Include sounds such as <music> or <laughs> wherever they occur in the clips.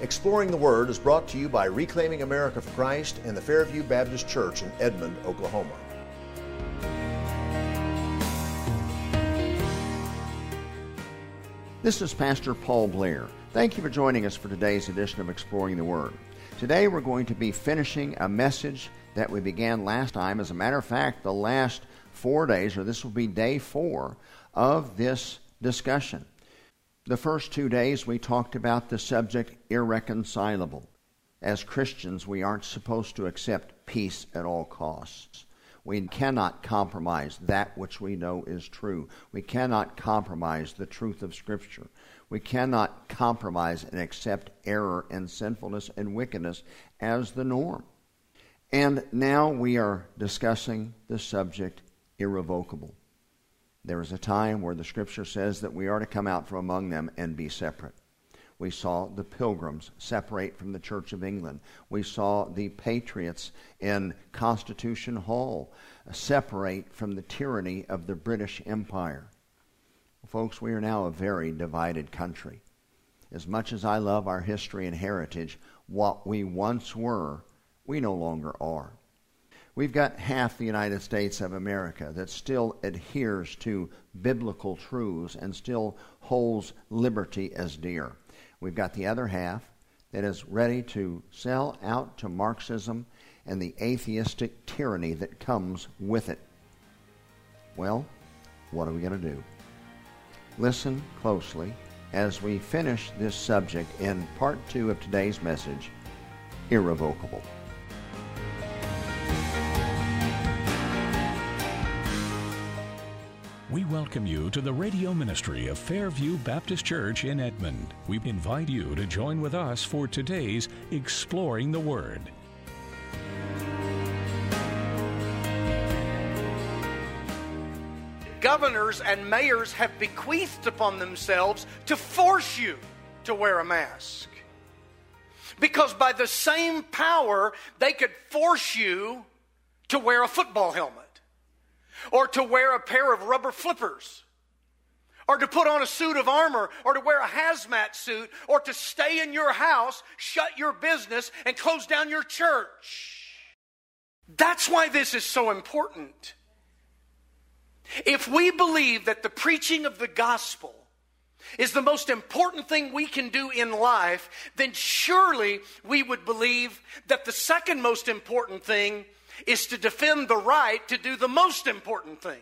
Exploring the Word is brought to you by Reclaiming America for Christ and the Fairview Baptist Church in Edmond, Oklahoma. This is Pastor Paul Blair. Thank you for joining us for today's edition of Exploring the Word. Today we're going to be finishing a message that we began last time. As a matter of fact, the last four days, or this will be day four, of this discussion. The first two days we talked about the subject irreconcilable. As Christians, we aren't supposed to accept peace at all costs. We cannot compromise that which we know is true. We cannot compromise the truth of Scripture. We cannot compromise and accept error and sinfulness and wickedness as the norm. And now we are discussing the subject irrevocable. There is a time where the Scripture says that we are to come out from among them and be separate. We saw the pilgrims separate from the Church of England. We saw the patriots in Constitution Hall separate from the tyranny of the British Empire. Folks, we are now a very divided country. As much as I love our history and heritage, what we once were, we no longer are. We've got half the United States of America that still adheres to biblical truths and still holds liberty as dear. We've got the other half that is ready to sell out to Marxism and the atheistic tyranny that comes with it. Well, what are we going to do? Listen closely as we finish this subject in part two of today's message Irrevocable. We welcome you to the radio ministry of Fairview Baptist Church in Edmond. We invite you to join with us for today's Exploring the Word. Governors and mayors have bequeathed upon themselves to force you to wear a mask. Because by the same power, they could force you to wear a football helmet or to wear a pair of rubber flippers, or to put on a suit of armor, or to wear a hazmat suit, or to stay in your house, shut your business, and close down your church. That's why this is so important. If we believe that the preaching of the gospel is the most important thing we can do in life, then surely we would believe that the second most important thing is to defend the right to do the most important thing.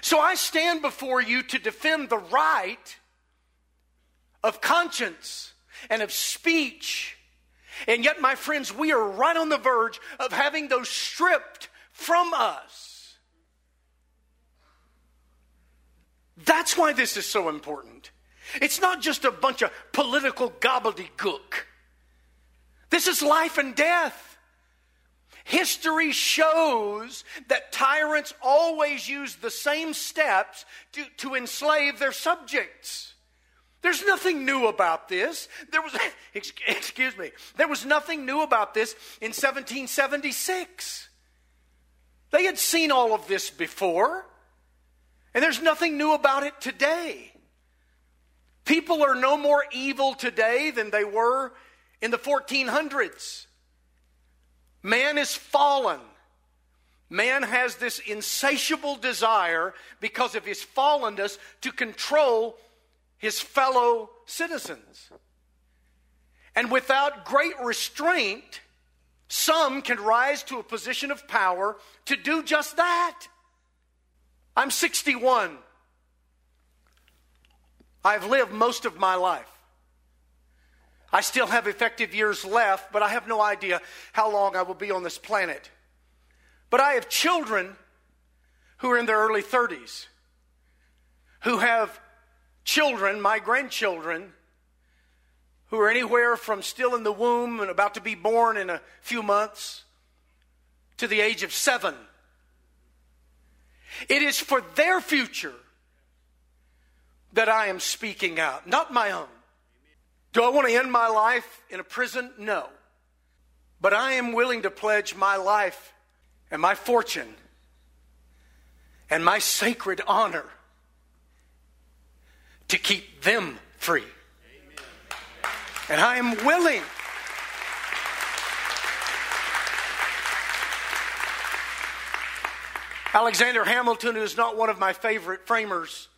So I stand before you to defend the right of conscience and of speech. And yet, my friends, we are right on the verge of having those stripped from us. That's why this is so important. It's not just a bunch of political gobbledygook. This is life and death. History shows that tyrants always use the same steps to, to enslave their subjects. There's nothing new about this. There was, <laughs> excuse me, there was nothing new about this in 1776. They had seen all of this before, and there's nothing new about it today. People are no more evil today than they were in the 1400s. Man is fallen. Man has this insatiable desire because of his fallenness to control his fellow citizens. And without great restraint, some can rise to a position of power to do just that. I'm 61. I've lived most of my life. I still have effective years left, but I have no idea how long I will be on this planet. But I have children who are in their early 30s, who have children, my grandchildren, who are anywhere from still in the womb and about to be born in a few months to the age of seven. It is for their future that I am speaking out, not my own. Do I want to end my life in a prison? No. But I am willing to pledge my life and my fortune and my sacred honor to keep them free. Amen. And I am willing. Alexander Hamilton is not one of my favorite framers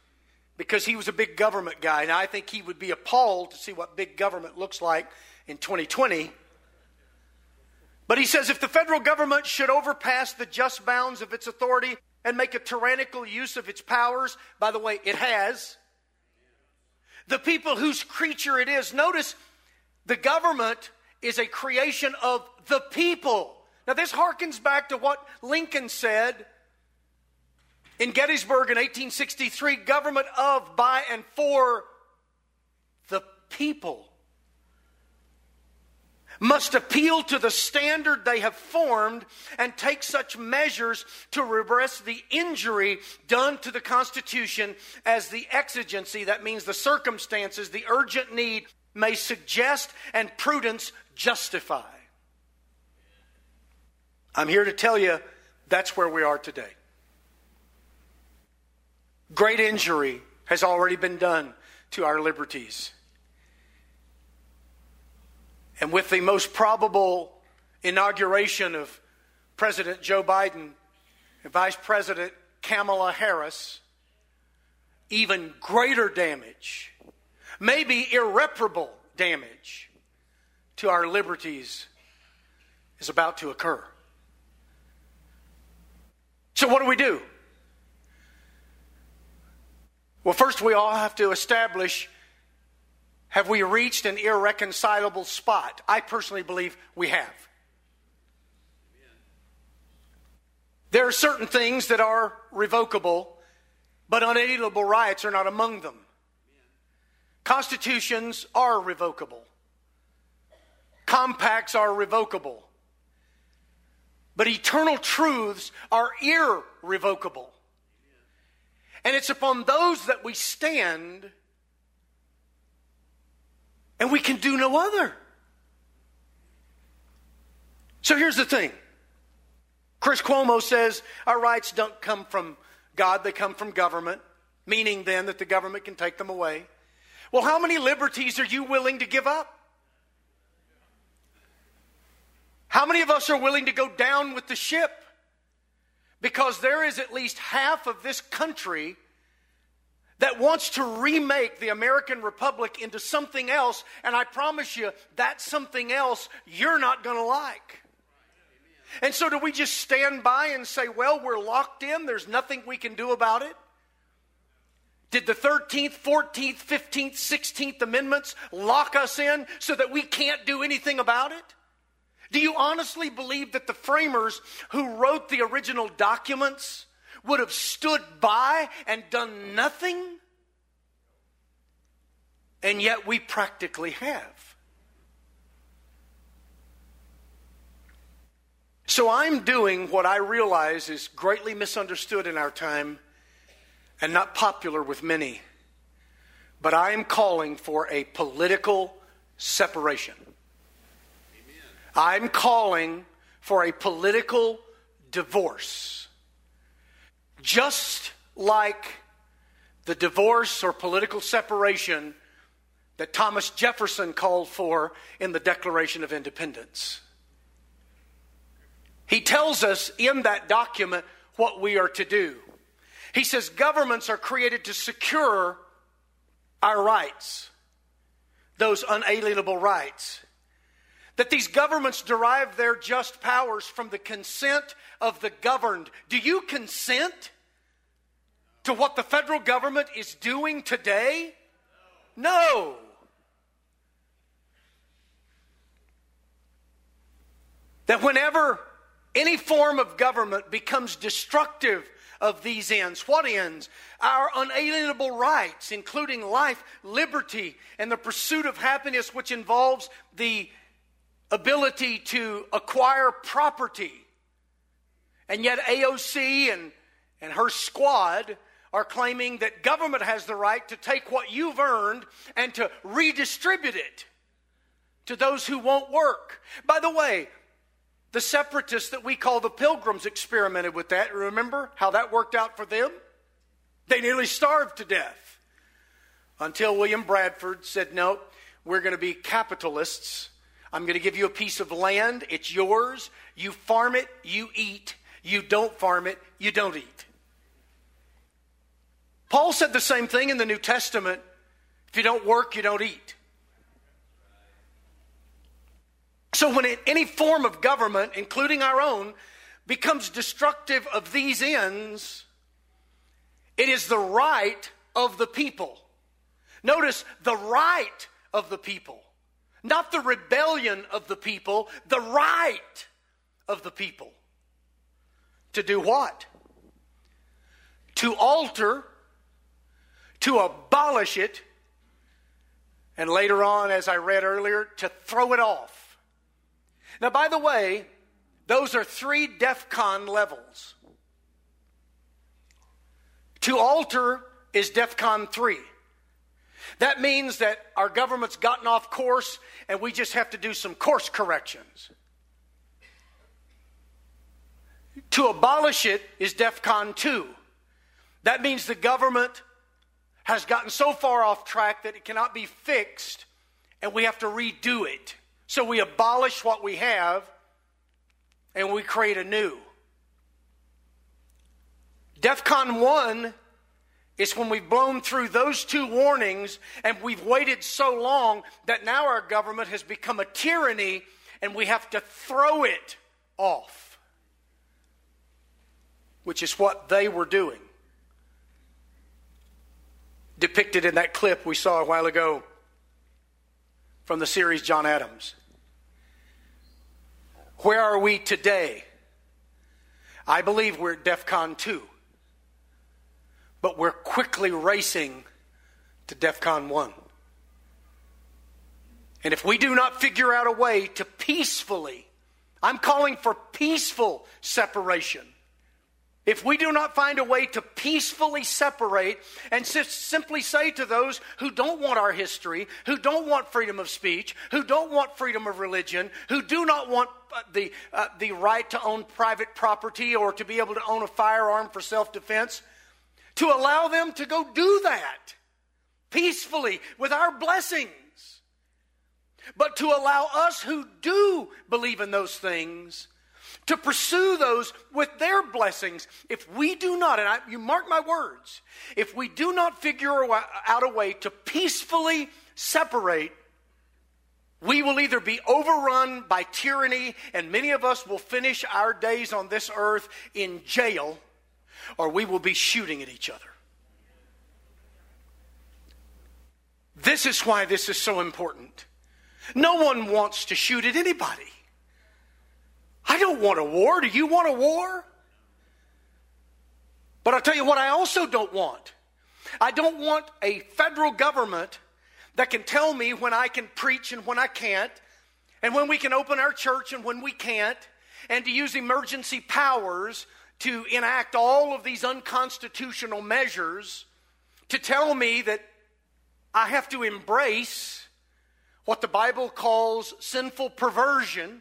because he was a big government guy, and I think he would be appalled to see what big government looks like in 2020. But he says if the federal government should overpass the just bounds of its authority and make a tyrannical use of its powers, by the way, it has, the people whose creature it is, notice the government is a creation of the people. Now, this harkens back to what Lincoln said in Gettysburg in 1863 government of, by, and for the people must appeal to the standard they have formed and take such measures to redress the injury done to the Constitution as the exigency, that means the circumstances, the urgent need, may suggest and prudence justify. I'm here to tell you that's where we are today. Great injury has already been done to our liberties. And with the most probable inauguration of President Joe Biden and Vice President Kamala Harris, even greater damage, maybe irreparable damage to our liberties is about to occur. So, what do we do? Well, first, we all have to establish have we reached an irreconcilable spot? I personally believe we have. There are certain things that are revocable, but unalienable rights are not among them. Constitutions are revocable, compacts are revocable, but eternal truths are irrevocable. And it's upon those that we stand, and we can do no other. So here's the thing Chris Cuomo says our rights don't come from God, they come from government, meaning then that the government can take them away. Well, how many liberties are you willing to give up? How many of us are willing to go down with the ship? Because there is at least half of this country that wants to remake the American Republic into something else, and I promise you, that something else you're not going to like. And so, do we just stand by and say, well, we're locked in, there's nothing we can do about it? Did the 13th, 14th, 15th, 16th Amendments lock us in so that we can't do anything about it? Do you honestly believe that the framers who wrote the original documents would have stood by and done nothing? And yet we practically have. So I'm doing what I realize is greatly misunderstood in our time and not popular with many. But I am calling for a political separation. I'm calling for a political divorce. Just like the divorce or political separation that Thomas Jefferson called for in the Declaration of Independence. He tells us in that document what we are to do. He says governments are created to secure our rights, those unalienable rights. That these governments derive their just powers from the consent of the governed. Do you consent to what the federal government is doing today? No. That whenever any form of government becomes destructive of these ends. What ends? Our unalienable rights, including life, liberty, and the pursuit of happiness, which involves the ability to acquire property. And yet, AOC and, and her squad are claiming that government has the right to take what you've earned and to redistribute it to those who won't work. By the way, the separatists that we call the pilgrims experimented with that. Remember how that worked out for them? They nearly starved to death until William Bradford said, No, we're going to be capitalists. I'm going to give you a piece of land. It's yours. You farm it, you eat. You don't farm it, you don't eat. Paul said the same thing in the New Testament. If you don't work, you don't eat. So when it, any form of government, including our own, becomes destructive of these ends, it is the right of the people. Notice the right of the people, not the rebellion of the people, the right of the people. To do what? To alter, to abolish it, and later on, as I read earlier, to throw it off. Now, by the way, those are three DEF CON levels. To alter is DEF CON 3. That means that our government's gotten off course and we just have to do some course corrections. To abolish it is DEF CON 2. That means the government has gotten so far off track that it cannot be fixed and we have to redo it. So we abolish what we have and we create a new. DEF CON 1 is when we've blown through those two warnings and we've waited so long that now our government has become a tyranny and we have to throw it off, which is what they were doing. Depicted in that clip we saw a while ago from the series John Adams. Where are we today? I believe we're at DEF CON 2 but we're quickly racing to DEFCON 1. And if we do not figure out a way to peacefully, I'm calling for peaceful separation. If we do not find a way to peacefully separate and simply say to those who don't want our history, who don't want freedom of speech, who don't want freedom of religion, who do not want uh, the, uh, the right to own private property or to be able to own a firearm for self defense, to allow them to go do that peacefully with our blessings. But to allow us who do believe in those things to pursue those with their blessings. If we do not, and I, you mark my words, if we do not figure out a way to peacefully separate, we will either be overrun by tyranny, and many of us will finish our days on this earth in jail or we will be shooting at each other. This is why this is so important. No one wants to shoot at anybody. I don't want a war. Do you want a war? But I'll tell you what, I also don't want. I don't want a federal government that can tell me when I can preach and when I can't, and when we can open our church and when we can't, and to use emergency powers to enact all of these unconstitutional measures to tell me that I have to embrace what the Bible calls sinful perversion,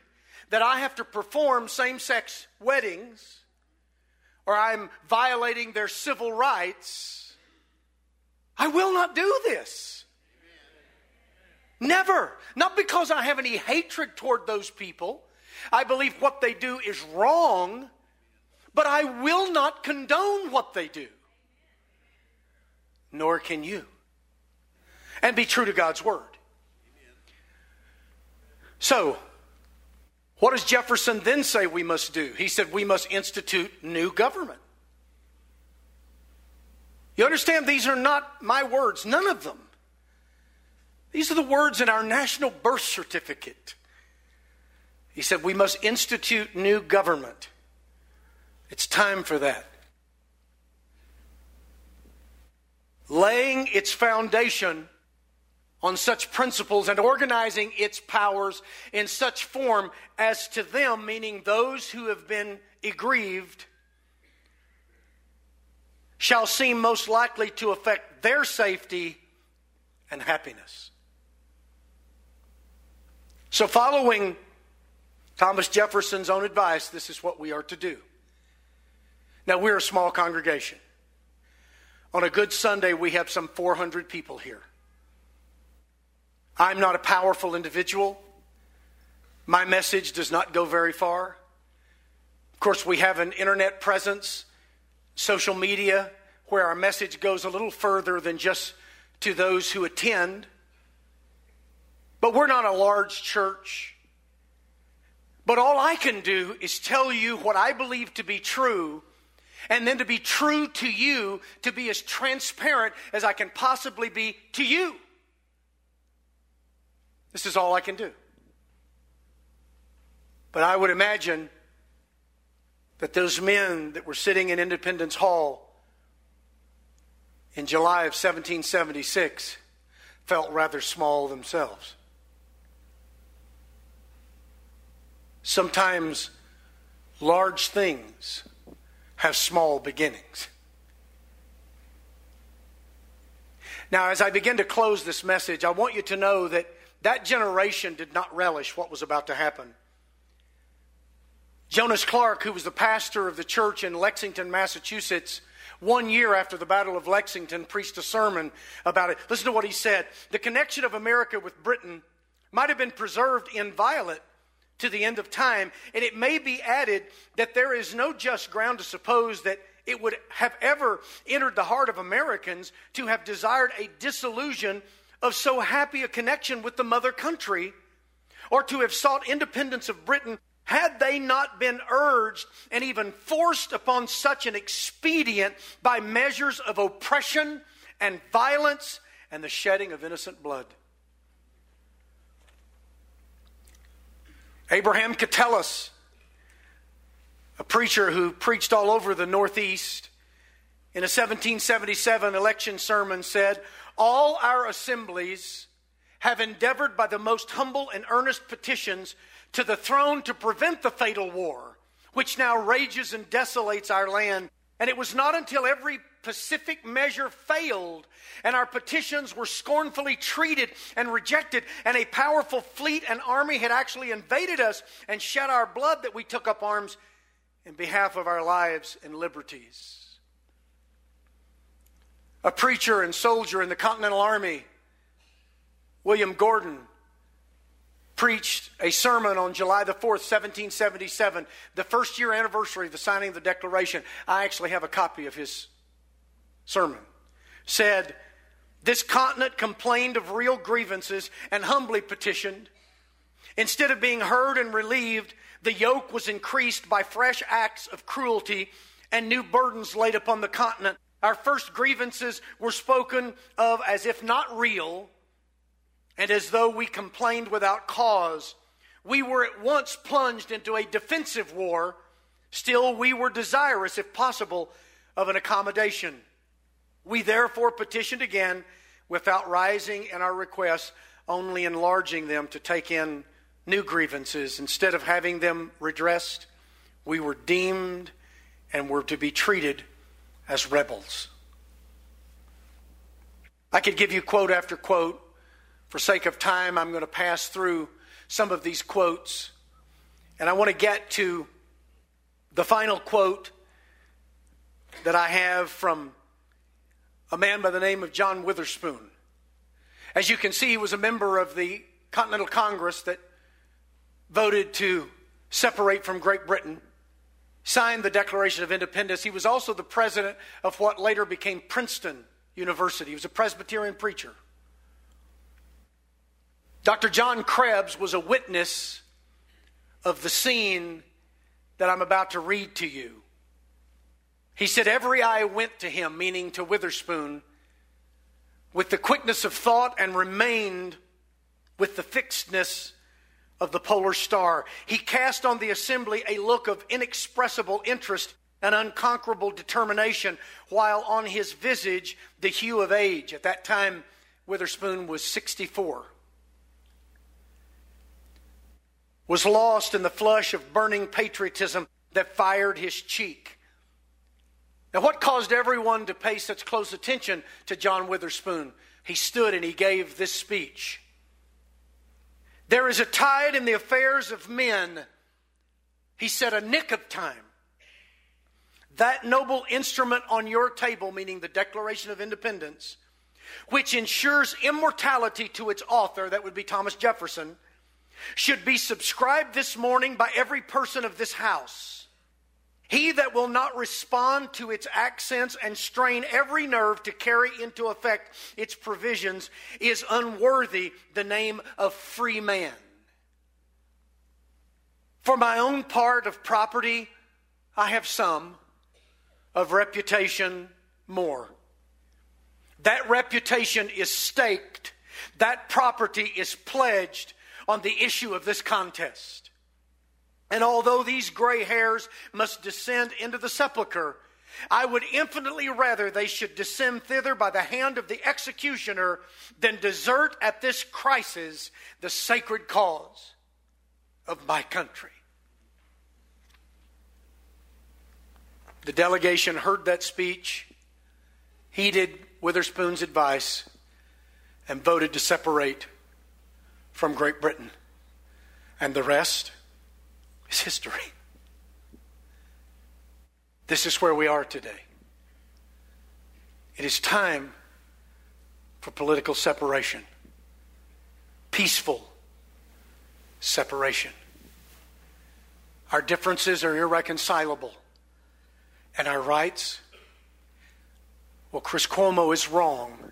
that I have to perform same sex weddings, or I'm violating their civil rights. I will not do this. Never. Not because I have any hatred toward those people. I believe what they do is wrong, but I will not condone what they do. Nor can you. And be true to God's word. So, what does Jefferson then say we must do? He said we must institute new government. You understand, these are not my words, none of them. These are the words in our national birth certificate. He said we must institute new government. It's time for that. Laying its foundation on such principles and organizing its powers in such form as to them, meaning those who have been aggrieved, shall seem most likely to affect their safety and happiness. So, following Thomas Jefferson's own advice, this is what we are to do. Now, we're a small congregation. On a good Sunday, we have some 400 people here. I'm not a powerful individual. My message does not go very far. Of course, we have an internet presence, social media, where our message goes a little further than just to those who attend. But we're not a large church. But all I can do is tell you what I believe to be true, and then to be true to you, to be as transparent as I can possibly be to you. This is all I can do. But I would imagine that those men that were sitting in Independence Hall in July of 1776 felt rather small themselves. Sometimes large things have small beginnings. Now, as I begin to close this message, I want you to know that that generation did not relish what was about to happen. Jonas Clark, who was the pastor of the church in Lexington, Massachusetts, one year after the Battle of Lexington, preached a sermon about it. Listen to what he said. The connection of America with Britain might have been preserved inviolate to the end of time, and it may be added that there is no just ground to suppose that it would have ever entered the heart of Americans to have desired a dissolution of so happy a connection with the mother country or to have sought independence of Britain had they not been urged and even forced upon such an expedient by measures of oppression and violence and the shedding of innocent blood. Abraham Keteltas, a preacher who preached all over the Northeast, in a 1777 election sermon said, All our assemblies have endeavored by the most humble and earnest petitions to the throne to prevent the fatal war, which now rages and desolates our land. And it was not until every pacific measure failed and our petitions were scornfully treated and rejected, and a powerful fleet and army had actually invaded us and shed our blood that we took up arms in behalf of our lives and liberties. A preacher and soldier in the Continental Army, William Gordon, preached a sermon on July the 4th, 1777, the first year anniversary of the signing of the Declaration. I actually have a copy of his sermon. Said, This continent complained of real grievances and humbly petitioned. Instead of being heard and relieved, the yoke was increased by fresh acts of cruelty and new burdens laid upon the continent. Our first grievances were spoken of as if not real, and as though we complained without cause. We were at once plunged into a defensive war. Still, we were desirous, if possible, of an accommodation. We therefore petitioned again without rising in our requests, only enlarging them to take in new grievances. Instead of having them redressed, we were deemed and were to be treated as rebels. I could give you quote after quote for sake of time, I'm going to pass through some of these quotes. And I want to get to the final quote that I have from a man by the name of John Witherspoon. As you can see, he was a member of the Continental Congress that voted to separate from Great Britain, signed the Declaration of Independence. He was also the president of what later became Princeton University. He was a Presbyterian preacher. Dr. John Krebs was a witness of the scene that I'm about to read to you. He said, Every eye went to him, meaning to Witherspoon, with the quickness of thought and remained with the fixedness of the polar star. He cast on the assembly a look of inexpressible interest and unconquerable determination, while on his visage the hue of age. At that time, Witherspoon was 64 was lost in the flush of burning patriotism that fired his cheek. Now, what caused everyone to pay such close attention to John Witherspoon? He stood and he gave this speech. There is a tide in the affairs of men, he said, a nick of time. That noble instrument on your table, meaning the Declaration of Independence, which ensures immortality to its author, that would be Thomas Jefferson, should be subscribed this morning by every person of this house. He that will not respond to its accents and strain every nerve to carry into effect its provisions is unworthy the name of free man. For my own part of property, I have some, of reputation, more. That reputation is staked, that property is pledged on the issue of this contest. And although these gray hairs must descend into the sepulchre, I would infinitely rather they should descend thither by the hand of the executioner than desert at this crisis the sacred cause of my country. The delegation heard that speech, heeded Witherspoon's advice, and voted to separate from Great Britain. And the rest is history. This is where we are today. It is time for political separation, peaceful separation. Our differences are irreconcilable and our rights? Well, Chris Cuomo is wrong.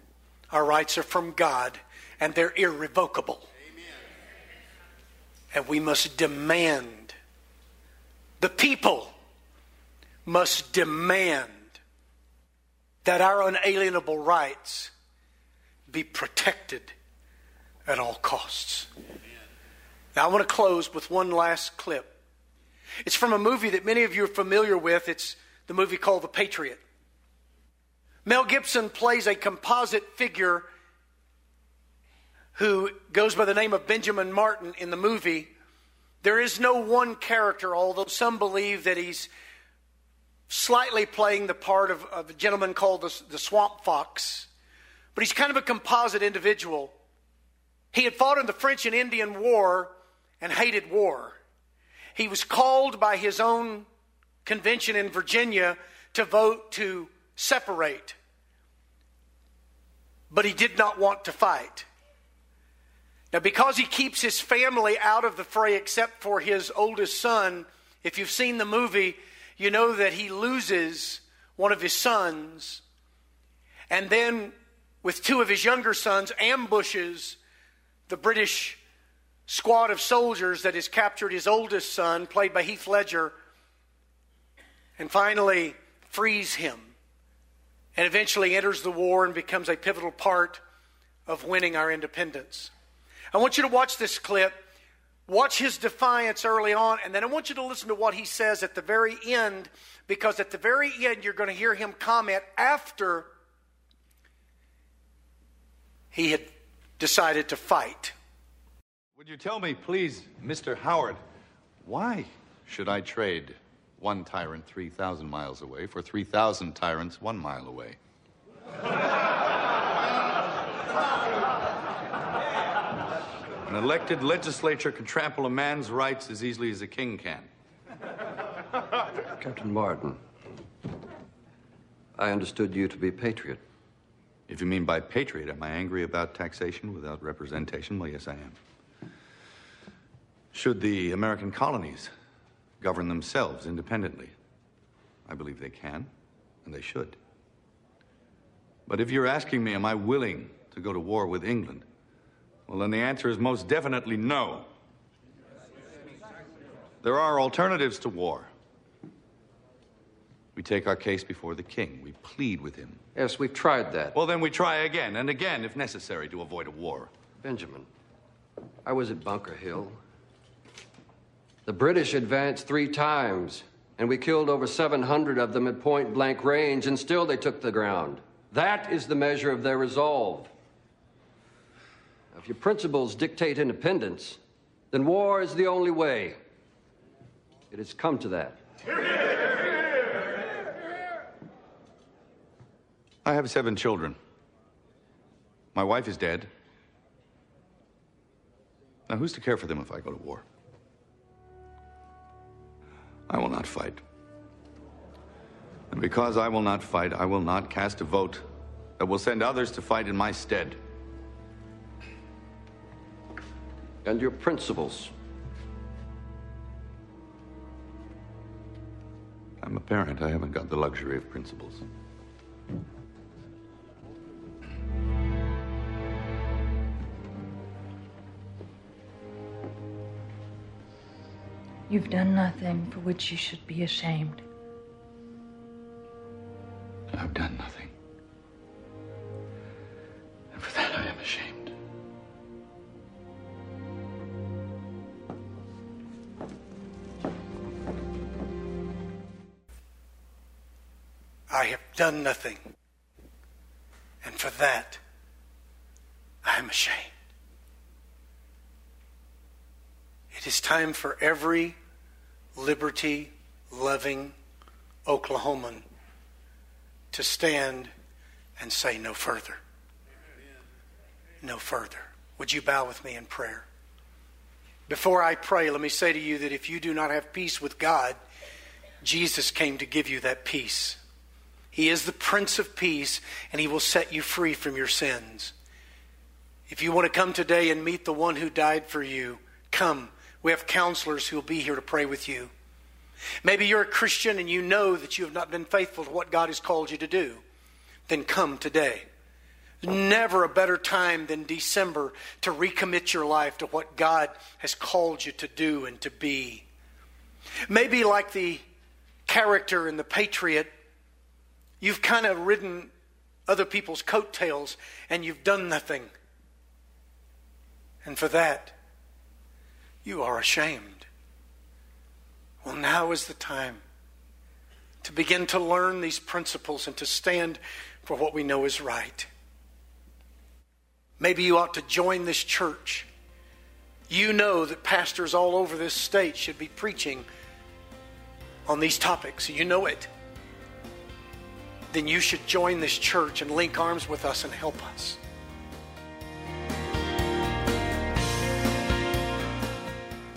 Our rights are from God, and they're irrevocable. Amen. And we must demand, the people must demand that our unalienable rights be protected at all costs. Now, I want to close with one last clip. It's from a movie that many of you are familiar with. It's the movie called The Patriot. Mel Gibson plays a composite figure who goes by the name of Benjamin Martin in the movie. There is no one character, although some believe that he's slightly playing the part of, of a gentleman called the, the Swamp Fox. But he's kind of a composite individual. He had fought in the French and Indian War and hated war. He was called by his own convention in Virginia to vote to separate. But he did not want to fight. Now, because he keeps his family out of the fray except for his oldest son, if you've seen the movie, you know that he loses one of his sons. And then, with two of his younger sons, ambushes the British squad of soldiers that has captured his oldest son, played by Heath Ledger, and finally frees him and eventually enters the war and becomes a pivotal part of winning our independence. I want you to watch this clip, watch his defiance early on, and then I want you to listen to what he says at the very end, because at the very end, you're going to hear him comment after he had decided to fight. Would you tell me, please, Mr. Howard, why should I trade one tyrant 3,000 miles away for 3,000 tyrants one mile away. <laughs> An elected legislature can trample a man's rights as easily as a king can. <laughs> Captain Martin, I understood you to be a patriot. If you mean by patriot, am I angry about taxation without representation? Well, yes, I am. Should the American colonies govern themselves independently. I believe they can, and they should. But if you're asking me, am I willing to go to war with England? Well, then the answer is most definitely no. There are alternatives to war. We take our case before the king. We plead with him. Yes, we've tried that. Well, then we try again and again if necessary to avoid a war. Benjamin, I was at Bunker Hill. The British advanced three times, and we killed over 700 of them at point blank range, and still they took the ground. That is the measure of their resolve. If your principles dictate independence, then war is the only way. It has come to that. I have seven children. My wife is dead. Now, who's to care for them if I go to war? I will not fight. And because I will not fight, I will not cast a vote that will send others to fight in my stead. And your principles. I'm a parent. I haven't got the luxury of principles. You've done nothing for which you should be ashamed. I've done nothing. I have done nothing. And for that, I am ashamed. It is time for every liberty loving Oklahoman to stand and say no further. No further. Would you bow with me in prayer? Before I pray, let me say to you that if you do not have peace with God, Jesus came to give you that peace. He is the Prince of Peace, and He will set you free from your sins. If you want to come today and meet the one who died for you, come. We have counselors who will be here to pray with you. Maybe you're a Christian and you know that you have not been faithful to what God has called you to do. Then come today. Never a better time than December to recommit your life to what God has called you to do and to be. Maybe like the character in The Patriot, you've kind of ridden other people's coattails and you've done nothing. And for that, you are ashamed. Well, now is the time to begin to learn these principles and to stand for what we know is right. Maybe you ought to join this church. You know that pastors all over this state should be preaching on these topics. You know it. Then you should join this church and link arms with us and help us.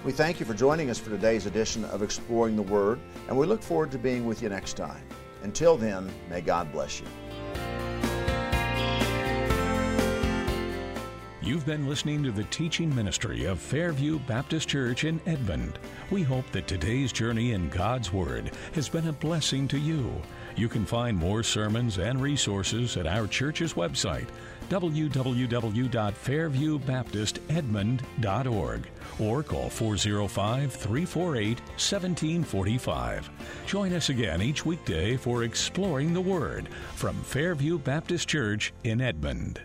We thank you for joining us for today's edition of Exploring the Word, and we look forward to being with you next time. Until then, may God bless you. You've been listening to the teaching ministry of Fairview Baptist Church in Edmond. We hope that today's journey in God's Word has been a blessing to you. You can find more sermons and resources at our church's website, www.fairviewbaptistedmond.org, or call 405 348 1745. Join us again each weekday for Exploring the Word from Fairview Baptist Church in Edmond.